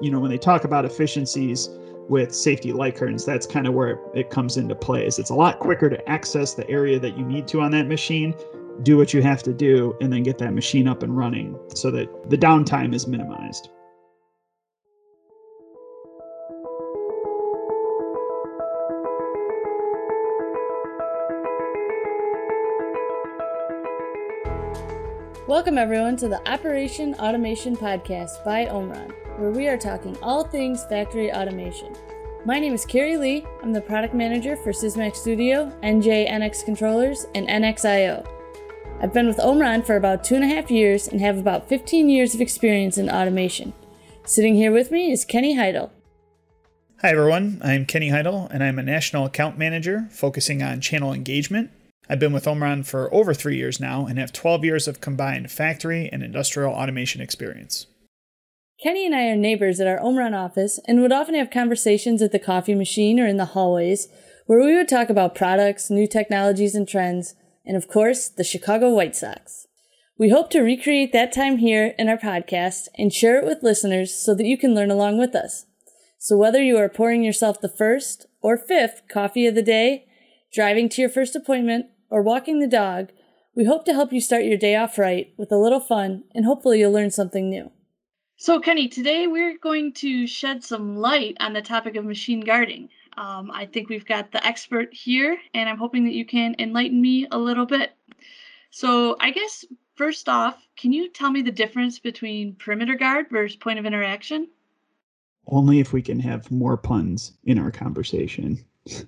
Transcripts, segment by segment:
you know, when they talk about efficiencies with safety light curtains, that's kind of where it comes into play. Is it's a lot quicker to access the area that you need to on that machine, do what you have to do, and then get that machine up and running so that the downtime is minimized. Welcome, everyone, to the Operation Automation Podcast by Omron, where we are talking all things factory automation. My name is Carrie Lee. I'm the product manager for Sysmac Studio, NJ NX Controllers, and NXIO. I've been with Omron for about two and a half years and have about 15 years of experience in automation. Sitting here with me is Kenny Heidel. Hi, everyone. I'm Kenny Heidel, and I'm a national account manager focusing on channel engagement I've been with Omron for over three years now and have 12 years of combined factory and industrial automation experience. Kenny and I are neighbors at our Omron office and would often have conversations at the coffee machine or in the hallways where we would talk about products, new technologies and trends, and of course, the Chicago White Sox. We hope to recreate that time here in our podcast and share it with listeners so that you can learn along with us. So whether you are pouring yourself the first or fifth coffee of the day, driving to your first appointment, or walking the dog, we hope to help you start your day off right with a little fun and hopefully you'll learn something new. So, Kenny, today we're going to shed some light on the topic of machine guarding. Um, I think we've got the expert here, and I'm hoping that you can enlighten me a little bit. So, I guess first off, can you tell me the difference between perimeter guard versus point of interaction? Only if we can have more puns in our conversation.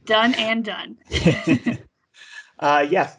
Done and done. Uh, yeah.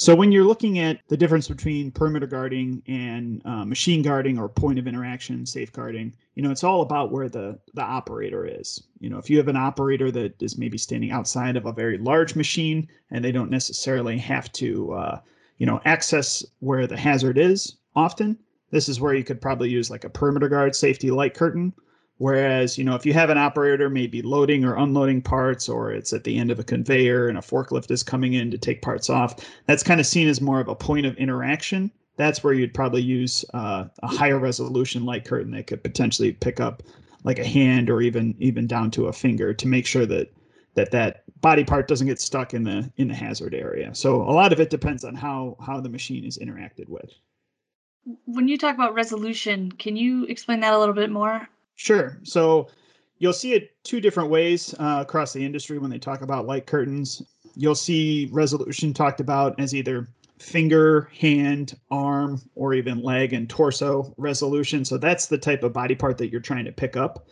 So when you're looking at the difference between perimeter guarding and uh, machine guarding or point of interaction safeguarding, you know, it's all about where the the operator is. You know, if you have an operator that is maybe standing outside of a very large machine and they don't necessarily have to, uh, you know, access where the hazard is often, this is where you could probably use like a perimeter guard safety light curtain Whereas, you know, if you have an operator maybe loading or unloading parts, or it's at the end of a conveyor and a forklift is coming in to take parts off, that's kind of seen as more of a point of interaction. That's where you'd probably use uh, a higher resolution light curtain that could potentially pick up like a hand or even even down to a finger to make sure that that that body part doesn't get stuck in the in the hazard area. So a lot of it depends on how how the machine is interacted with. When you talk about resolution, can you explain that a little bit more? Sure. So you'll see it two different ways uh, across the industry when they talk about light curtains. You'll see resolution talked about as either finger, hand, arm, or even leg and torso resolution. So that's the type of body part that you're trying to pick up.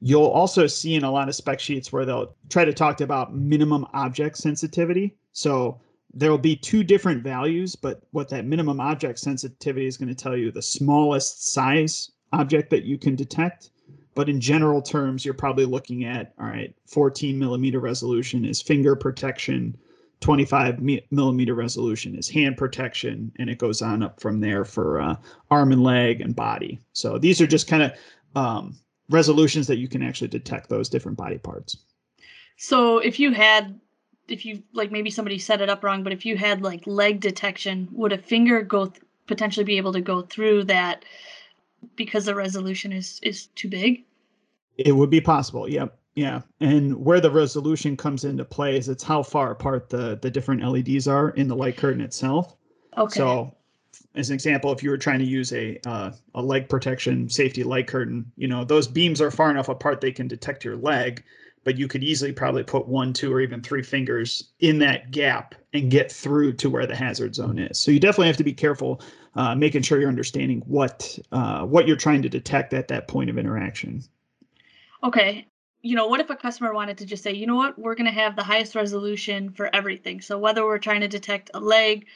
You'll also see in a lot of spec sheets where they'll try to talk about minimum object sensitivity. So there will be two different values, but what that minimum object sensitivity is going to tell you the smallest size object that you can detect but in general terms, you're probably looking at all right, 14 millimeter resolution is finger protection, 25 millimeter resolution is hand protection, and it goes on up from there for uh, arm and leg and body. So these are just kind of um, resolutions that you can actually detect those different body parts. So if you had if you like maybe somebody set it up wrong, but if you had like leg detection, would a finger go th- potentially be able to go through that because the resolution is is too big? It would be possible. Yep. Yeah. And where the resolution comes into play is it's how far apart the the different LEDs are in the light curtain itself. Okay. So as an example, if you were trying to use a uh, a leg protection safety light curtain, you know those beams are far enough apart they can detect your leg, but you could easily probably put one, two, or even three fingers in that gap and get through to where the hazard zone is. So you definitely have to be careful, uh, making sure you're understanding what uh, what you're trying to detect at that point of interaction okay, you know, what if a customer wanted to just say, you know what, we're going to have the highest resolution for everything. So whether we're trying to detect a leg,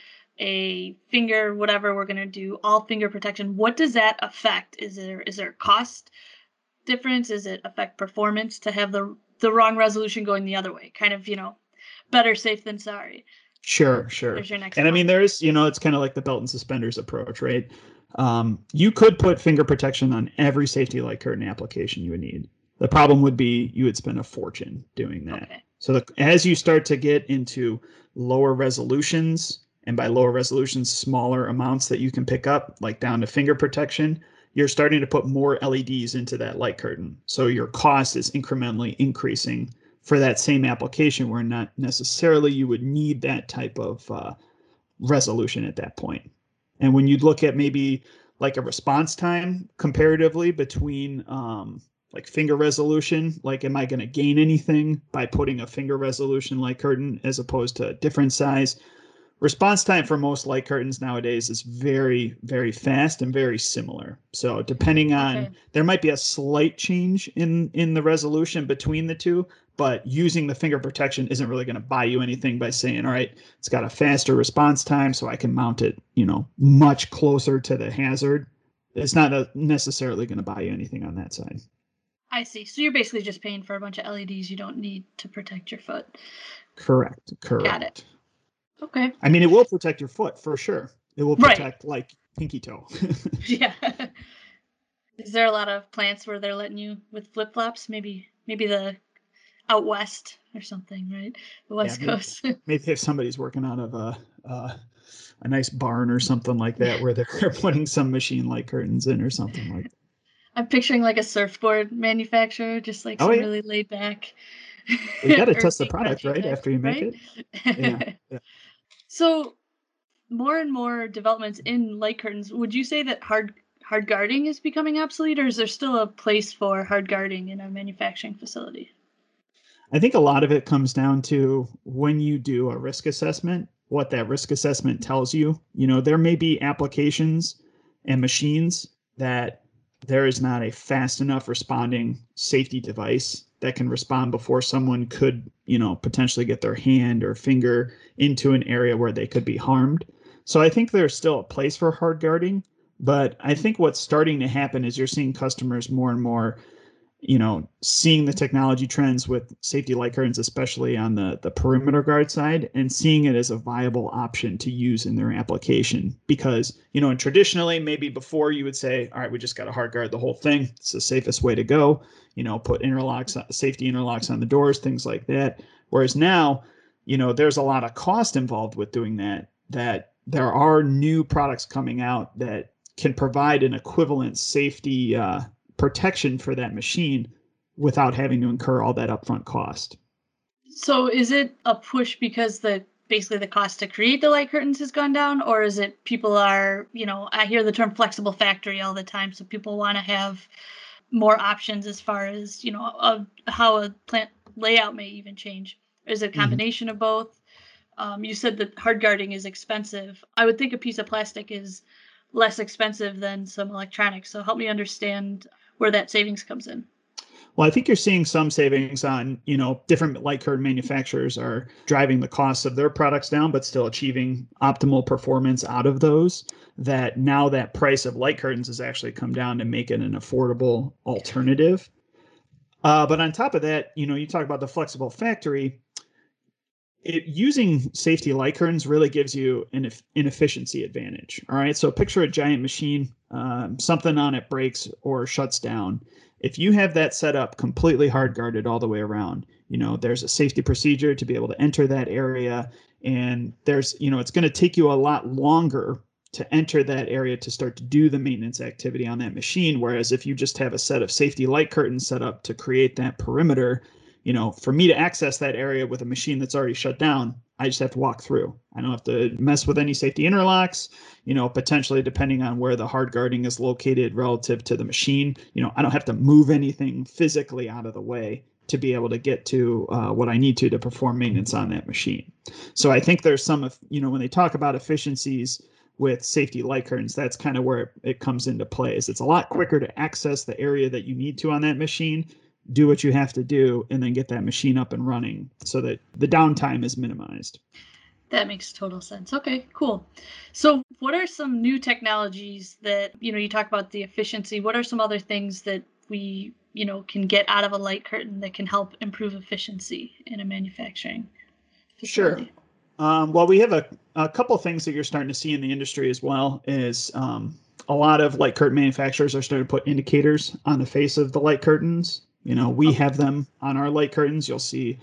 a finger, whatever, we're going to do all finger protection. What does that affect? Is there is there cost difference? Is it affect performance to have the the wrong resolution going the other way? Kind of, you know, better safe than sorry. Sure, sure. There's your next and point. I mean, there's, you know, it's kind of like the belt and suspenders approach, right? Um, you could put finger protection on every safety light curtain application you would need. The problem would be you would spend a fortune doing that. Okay. So the, as you start to get into lower resolutions, and by lower resolutions, smaller amounts that you can pick up, like down to finger protection, you're starting to put more LEDs into that light curtain. So your cost is incrementally increasing for that same application where not necessarily you would need that type of uh, resolution at that point. And when you look at maybe like a response time comparatively between um, like finger resolution, like am I going to gain anything by putting a finger resolution light curtain as opposed to a different size? response time for most light curtains nowadays is very very fast and very similar so depending on okay. there might be a slight change in in the resolution between the two but using the finger protection isn't really going to buy you anything by saying all right it's got a faster response time so i can mount it you know much closer to the hazard it's not a, necessarily going to buy you anything on that side i see so you're basically just paying for a bunch of leds you don't need to protect your foot correct correct got it Okay. I mean, it will protect your foot for sure. It will protect right. like pinky toe. yeah. Is there a lot of plants where they're letting you with flip flops? Maybe, maybe the out west or something, right? The west yeah, coast. Maybe, if somebody's working out of a uh, a nice barn or something like that, where they're putting some machine like curtains in or something like. that. I'm picturing like a surfboard manufacturer, just like oh, yeah. really laid back. You got to test the product right after you make right? it. Yeah. yeah. So, more and more developments in light curtains. Would you say that hard hard guarding is becoming obsolete, or is there still a place for hard guarding in a manufacturing facility? I think a lot of it comes down to when you do a risk assessment, what that risk assessment tells you. You know, there may be applications and machines that there is not a fast enough responding safety device that can respond before someone could, you know, potentially get their hand or finger into an area where they could be harmed. So I think there's still a place for hard guarding, but I think what's starting to happen is you're seeing customers more and more you know, seeing the technology trends with safety light curtains, especially on the, the perimeter guard side, and seeing it as a viable option to use in their application. Because, you know, and traditionally, maybe before you would say, all right, we just got to hard guard the whole thing. It's the safest way to go. You know, put interlocks, safety interlocks on the doors, things like that. Whereas now, you know, there's a lot of cost involved with doing that, that there are new products coming out that can provide an equivalent safety uh, protection for that machine without having to incur all that upfront cost. So is it a push because the basically the cost to create the light curtains has gone down or is it people are, you know, I hear the term flexible factory all the time so people want to have more options as far as, you know, of how a plant layout may even change. Is it a mm-hmm. combination mm-hmm. of both? Um, you said that hard guarding is expensive. I would think a piece of plastic is less expensive than some electronics. So help me understand where that savings comes in. Well, I think you're seeing some savings on, you know, different light curtain manufacturers are driving the costs of their products down, but still achieving optimal performance out of those. That now that price of light curtains has actually come down to make it an affordable alternative. Uh, but on top of that, you know, you talk about the flexible factory. It, using safety light curtains really gives you an, an efficiency advantage. All right. So picture a giant machine um, something on it breaks or shuts down, if you have that set up completely hard guarded all the way around, you know, there's a safety procedure to be able to enter that area. And there's, you know, it's going to take you a lot longer to enter that area to start to do the maintenance activity on that machine. Whereas if you just have a set of safety light curtains set up to create that perimeter, you know, for me to access that area with a machine that's already shut down, I just have to walk through. I don't have to mess with any safety interlocks, you know, potentially depending on where the hard guarding is located relative to the machine. You know, I don't have to move anything physically out of the way to be able to get to uh, what I need to to perform maintenance on that machine. So I think there's some of, you know, when they talk about efficiencies with safety light curtains, that's kind of where it comes into play. Is it's a lot quicker to access the area that you need to on that machine do what you have to do and then get that machine up and running so that the downtime is minimized. That makes total sense. Okay, cool. So, what are some new technologies that, you know, you talk about the efficiency. What are some other things that we, you know, can get out of a light curtain that can help improve efficiency in a manufacturing facility? Sure. Um, well, we have a, a couple things that you're starting to see in the industry as well is um, a lot of light curtain manufacturers are starting to put indicators on the face of the light curtains you know, we have them on our light curtains. You'll see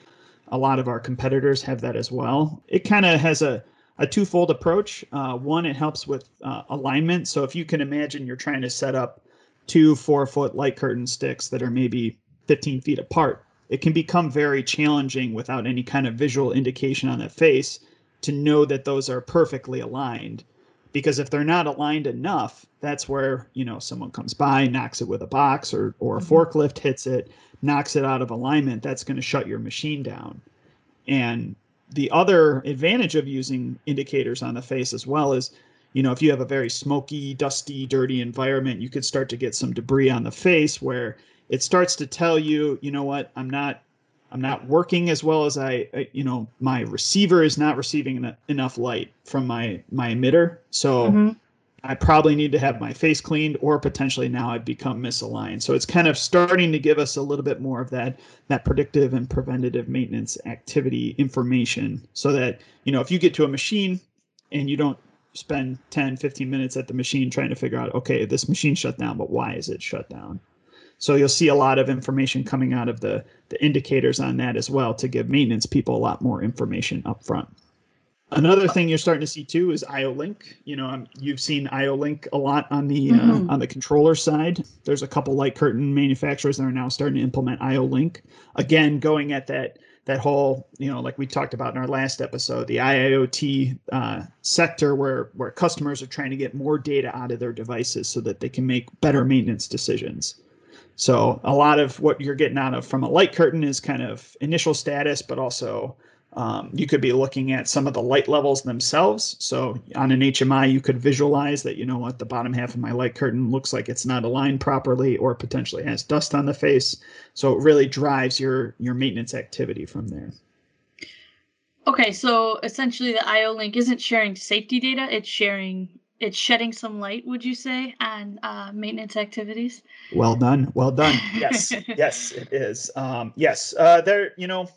a lot of our competitors have that as well. It kind of has a, a twofold approach. Uh, one, it helps with uh, alignment. So if you can imagine you're trying to set up two four foot light curtain sticks that are maybe 15 feet apart it can become very challenging without any kind of visual indication on the face to know that those are perfectly aligned because if they're not aligned enough that's where you know someone comes by knocks it with a box or or a mm-hmm. forklift hits it knocks it out of alignment that's going to shut your machine down and the other advantage of using indicators on the face as well is you know if you have a very smoky dusty dirty environment you could start to get some debris on the face where it starts to tell you you know what i'm not I'm not working as well as I, you know, my receiver is not receiving enough light from my my emitter. So mm-hmm. I probably need to have my face cleaned, or potentially now I've become misaligned. So it's kind of starting to give us a little bit more of that that predictive and preventative maintenance activity information, so that you know if you get to a machine and you don't spend 10 15 minutes at the machine trying to figure out okay this machine shut down but why is it shut down so you'll see a lot of information coming out of the, the indicators on that as well to give maintenance people a lot more information up front. Another thing you're starting to see too is IO-Link. You know, um, you've seen IO-Link a lot on the uh, mm-hmm. uh, on the controller side. There's a couple light curtain manufacturers that are now starting to implement IO-Link. Again, going at that that whole you know like we talked about in our last episode the iot uh, sector where where customers are trying to get more data out of their devices so that they can make better maintenance decisions so a lot of what you're getting out of from a light curtain is kind of initial status, but also um, you could be looking at some of the light levels themselves. So on an HMI, you could visualize that, you know what, the bottom half of my light curtain looks like it's not aligned properly or potentially has dust on the face. So it really drives your, your maintenance activity from there. Okay, so essentially the IO link isn't sharing safety data, it's sharing it's shedding some light, would you say, on uh, maintenance activities? Well done, well done. Yes, yes, it is. Um, yes, uh, there. You know,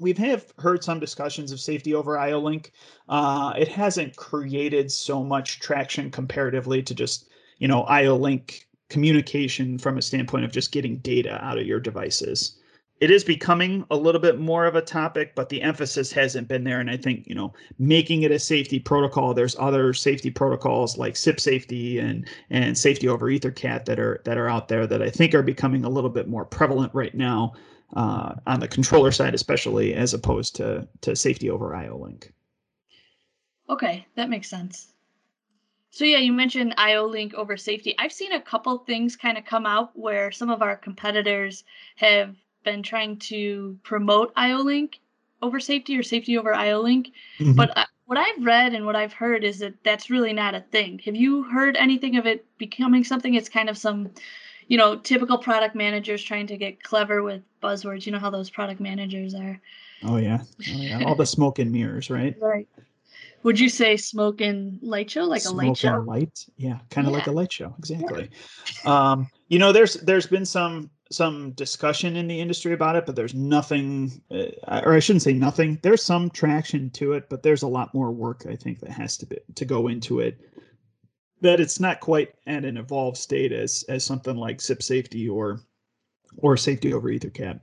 we've have heard some discussions of safety over IO-Link. Uh, it hasn't created so much traction comparatively to just you know IO-Link communication from a standpoint of just getting data out of your devices it is becoming a little bit more of a topic, but the emphasis hasn't been there. And I think, you know, making it a safety protocol, there's other safety protocols like CIP safety and and safety over EtherCAT that are that are out there that I think are becoming a little bit more prevalent right now uh, on the controller side, especially as opposed to to safety over IO-Link. Okay, that makes sense. So yeah, you mentioned IO-Link over safety. I've seen a couple things kind of come out where some of our competitors have been trying to promote IO-Link over safety or safety over IO-Link. Mm-hmm. But uh, what I've read and what I've heard is that that's really not a thing. Have you heard anything of it becoming something? It's kind of some, you know, typical product managers trying to get clever with buzzwords. You know how those product managers are. Oh yeah, oh, yeah. all the smoke and mirrors, right? Right. Would you say smoke and light show, like smoke a light show? light, yeah, kind of yeah. like a light show, exactly. Yeah. Um, you know, there's there's been some some discussion in the industry about it, but there's nothing, uh, or I shouldn't say nothing. There's some traction to it, but there's a lot more work I think that has to be to go into it. That it's not quite at an evolved state as as something like CIP safety or or safety over EtherCAT.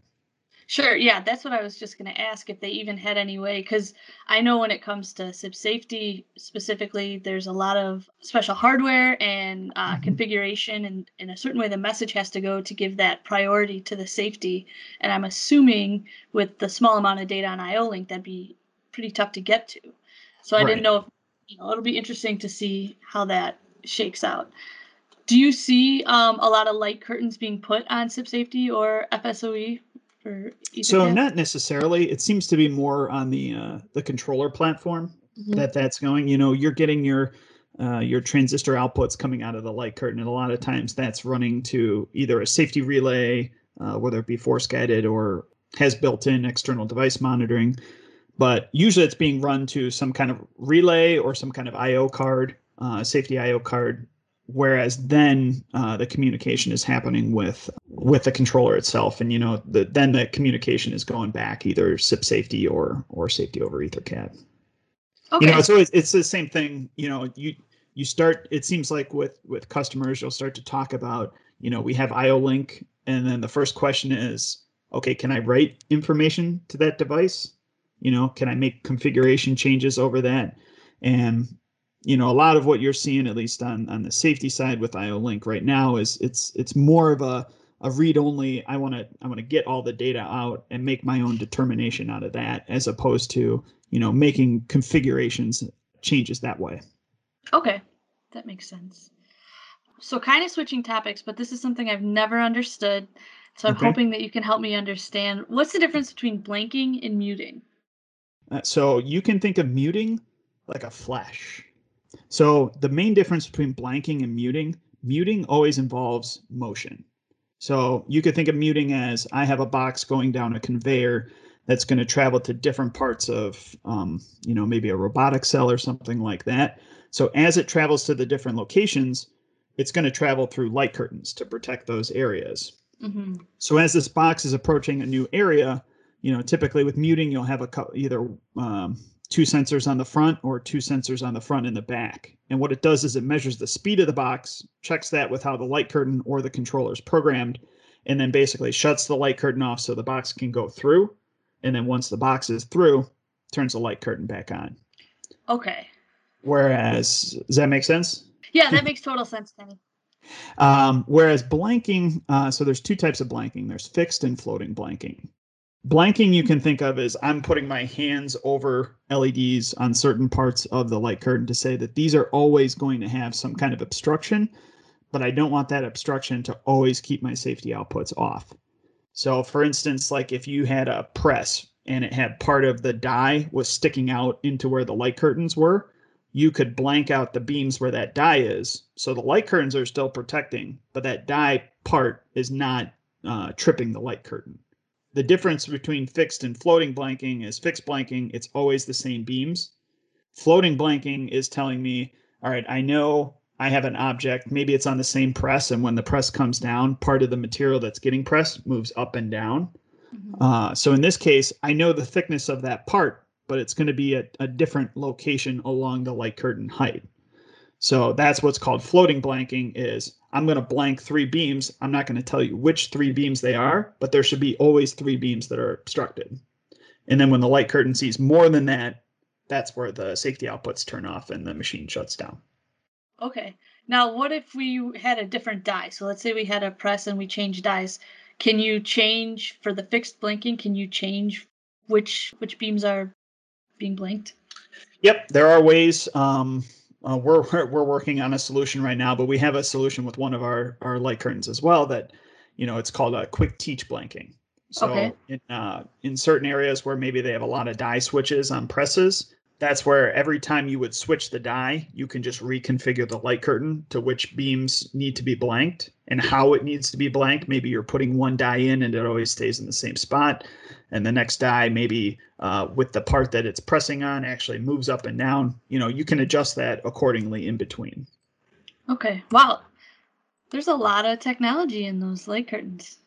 Sure. Yeah, that's what I was just going to ask if they even had any way, because I know when it comes to CIP safety specifically, there's a lot of special hardware and uh, mm-hmm. configuration, and in a certain way, the message has to go to give that priority to the safety. And I'm assuming with the small amount of data on IO-Link, that'd be pretty tough to get to. So I right. didn't know if you know it'll be interesting to see how that shakes out. Do you see um, a lot of light curtains being put on CIP safety or FSOE for so not necessarily. It seems to be more on the uh, the controller platform mm-hmm. that that's going. You know you're getting your uh, your transistor outputs coming out of the light curtain and a lot of times that's running to either a safety relay uh, whether it be force guided or has built-in external device monitoring. But usually it's being run to some kind of relay or some kind of io card uh, safety io card whereas then uh, the communication is happening with with the controller itself. And you know the, then the communication is going back either CIP safety or or safety over ethercat. Okay. you know it's always it's the same thing. You know you you start it seems like with with customers you'll start to talk about you know we have IO-Link and then the first question is okay can i write information to that device? You know can i make configuration changes over that? And you know a lot of what you're seeing at least on on the safety side with IO-Link right now is it's it's more of a a read only i want to i want to get all the data out and make my own determination out of that as opposed to you know making configurations changes that way. Okay that makes sense. So kind of switching topics but this is something i've never understood so i'm okay. hoping that you can help me understand. What's the difference between blanking and muting? Uh, so you can think of muting like a flash so the main difference between blanking and muting muting always involves motion so you could think of muting as I have a box going down a conveyor that's going to travel to different parts of, um, you know, maybe a robotic cell or something like that. So as it travels to the different locations, it's going to travel through light curtains to protect those areas. Mm-hmm. So as this box is approaching a new area, you know, typically with muting, you'll have a either um, two sensors on the front or two sensors on the front and the back. And what it does is it measures the speed of the box, checks that with how the light curtain or the controller is programmed, and then basically shuts the light curtain off so the box can go through. And then once the box is through, turns the light curtain back on. Okay. Whereas, does that make sense? Yeah, that makes total sense, Kenny. Um, whereas blanking, uh, so there's two types of blanking. There's fixed and floating blanking. Blanking you can think of as I'm putting my hands over LEDs on certain parts of the light curtain to say that these are always going to have some kind of obstruction, but I don't want that obstruction to always keep my safety outputs off. So for instance, like if you had a press and it had part of the die was sticking out into where the light curtains were, you could blank out the beams where that die is. So the light curtains are still protecting, but that die part is not uh, tripping the light curtain the difference between fixed and floating blanking is fixed blanking, it's always the same beams. Floating blanking is telling me, all right, I know I have an object, maybe it's on the same press, and when the press comes down, part of the material that's getting pressed moves up and down. Mm-hmm. Uh, so in this case, I know the thickness of that part, but it's going to be at a different location along the light curtain height. So that's what's called floating blanking is I'm going to blank three beams. I'm not going to tell you which three beams they are, but there should be always three beams that are obstructed. And then when the light curtain sees more than that, that's where the safety outputs turn off and the machine shuts down. Okay. Now, what if we had a different die? So let's say we had a press and we changed dies. Can you change for the fixed blanking? Can you change which which beams are being blanked? Yep, there are ways. Um, uh, we're, we're working on a solution right now, but we have a solution with one of our our light curtains as well that, you know, it's called a quick teach blanking. So okay. in uh, in certain areas where maybe they have a lot of die switches on presses, that's where every time you would switch the die, you can just reconfigure the light curtain to which beams need to be blanked and how it needs to be blanked. Maybe you're putting one die in and it always stays in the same spot. And the next die maybe uh, with the part that it's pressing on actually moves up and down. You know you can adjust that accordingly in between. Okay. Wow there's a lot of technology in those light curtains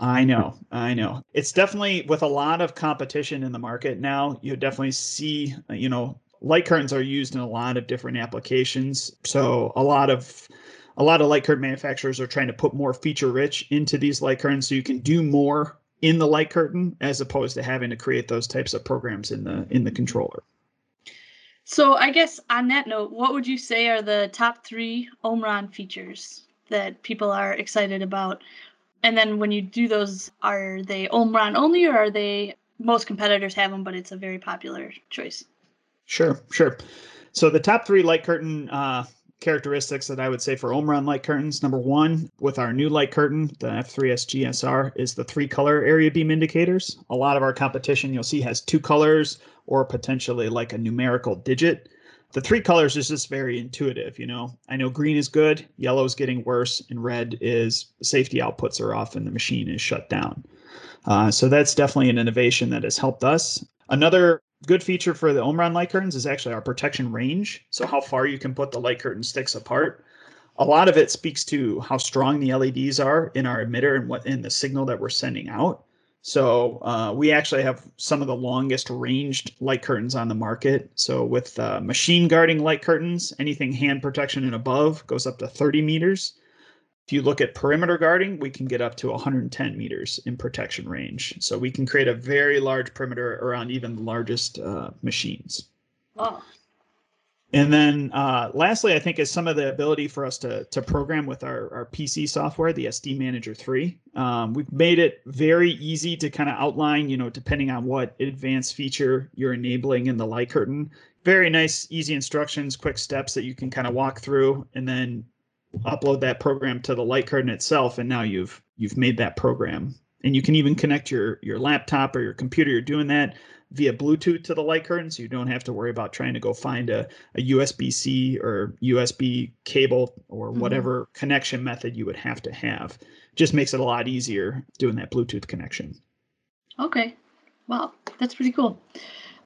i know i know it's definitely with a lot of competition in the market now you definitely see uh, you know light curtains are used in a lot of different applications so a lot of a lot of light curtain manufacturers are trying to put more feature rich into these light curtains so you can do more in the light curtain as opposed to having to create those types of programs in the in the controller. So I guess on that note, what would you say are the top three Omron features that people are excited about? And then when you do those, are they Omron only or are they most competitors have them, but it's a very popular choice? Sure, sure. So the top three light curtain uh, characteristics that I would say for Omron light curtains. Number one, with our new light curtain, the F3SG-SR, is the three color area beam indicators. A lot of our competition you'll see has two colors or potentially like a numerical digit. The three colors is just very intuitive, you know. I know green is good, yellow is getting worse, and red is safety outputs are off and the machine is shut down. Uh, so that's definitely an innovation that has helped us. Another good feature for the Omron light curtains is actually our protection range. So how far you can put the light curtain sticks apart. A lot of it speaks to how strong the LEDs are in our emitter and what in the signal that we're sending out. So uh, we actually have some of the longest ranged light curtains on the market. So with uh, machine guarding light curtains, anything hand protection and above goes up to 30 meters. If you look at perimeter guarding, we can get up to 110 meters in protection range. So we can create a very large perimeter around even the largest uh, machines. Oh. And then uh, lastly, I think is some of the ability for us to, to program with our, our PC software, the SD Manager 3. Um, we've made it very easy to kind of outline, you know, depending on what advanced feature you're enabling in the light curtain. Very nice, easy instructions, quick steps that you can kind of walk through and then upload that program to the light curtain itself. And now you've you've made that program. And you can even connect your your laptop or your computer. You're doing that via Bluetooth to the light curtain, so you don't have to worry about trying to go find a, a USB C or USB cable or mm-hmm. whatever mm-hmm. connection method you would have to have. Just makes it a lot easier doing that Bluetooth connection. Okay. Wow, that's pretty cool.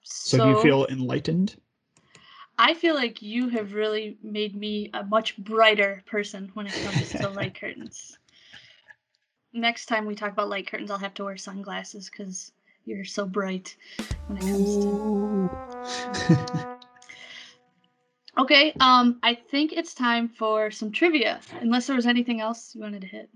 So, so you feel enlightened? I feel like you have really made me a much brighter person when it comes to light curtains. Next time we talk about light curtains, I'll have to wear sunglasses because you're so bright when it comes to. okay, um, I think it's time for some trivia. Unless there was anything else you wanted to hit.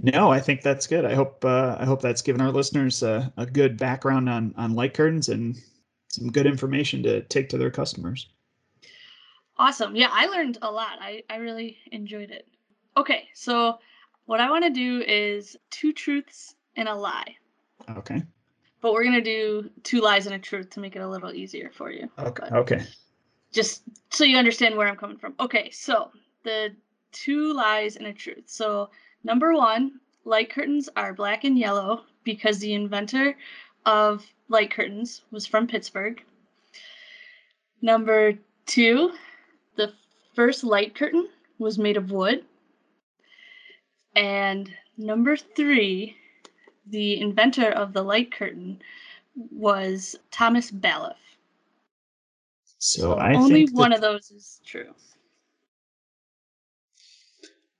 No, I think that's good. I hope uh, I hope that's given our listeners a, a good background on on light curtains and some good information to take to their customers. Awesome. Yeah, I learned a lot. I, I really enjoyed it. Okay, so what I want to do is two truths and a lie. Okay but we're gonna do two lies and a truth to make it a little easier for you. Okay. But okay. Just so you understand where I'm coming from. Okay, so the two lies and a truth. So number one, light curtains are black and yellow because the inventor of light curtains was from Pittsburgh. Number two, the first light curtain was made of wood. And number three, the inventor of the light curtain was Thomas Balfe. So, so I only one of those is true.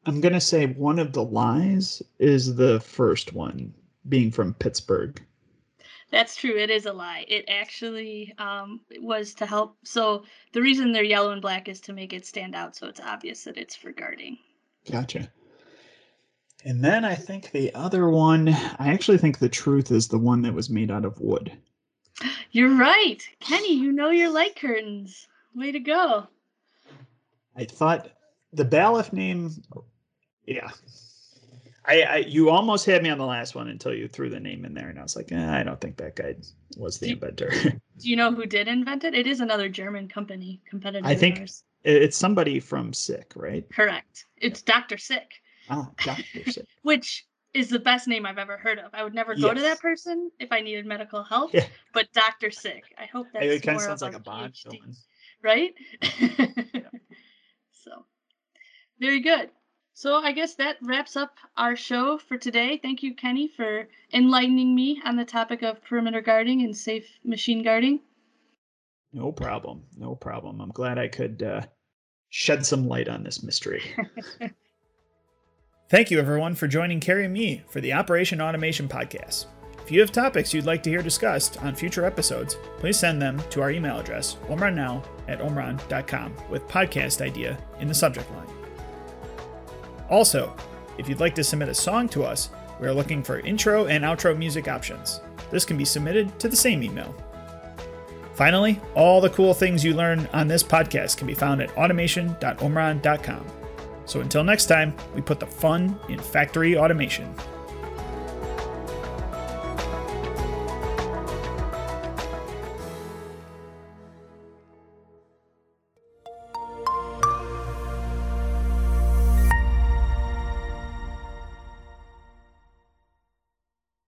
I'm gonna say one of the lies is the first one, being from Pittsburgh. That's true. It is a lie. It actually um, was to help. So the reason they're yellow and black is to make it stand out, so it's obvious that it's for guarding. Gotcha. And then I think the other one, I actually think the truth is the one that was made out of wood. You're right. Kenny, you know your light curtains. Way to go. I thought the Balfe name, yeah. I, I, you almost had me on the last one until you threw the name in there, and I was like, eh, I don't think that guy was the do, inventor. do you know who did invent it? It is another German company, competitor. I think it's somebody from Sick, right? Correct. It's Doctor Sick. Oh, Dr. Sick. Which is the best name I've ever heard of. I would never go yes. to that person if I needed medical help. Yeah. But Doctor Sick. I hope that's it kind of sounds like a Bond villain. Right? yeah. So very good. So I guess that wraps up our show for today. Thank you, Kenny, for enlightening me on the topic of perimeter guarding and safe machine guarding. No problem. No problem. I'm glad I could uh, shed some light on this mystery. Thank you, everyone, for joining Carrie and me for the Operation Automation Podcast. If you have topics you'd like to hear discussed on future episodes, please send them to our email address, omronnow at omron.com, with podcast idea in the subject line. Also, if you'd like to submit a song to us, we are looking for intro and outro music options. This can be submitted to the same email. Finally, all the cool things you learn on this podcast can be found at automation.omron.com. So until next time, we put the fun in factory automation.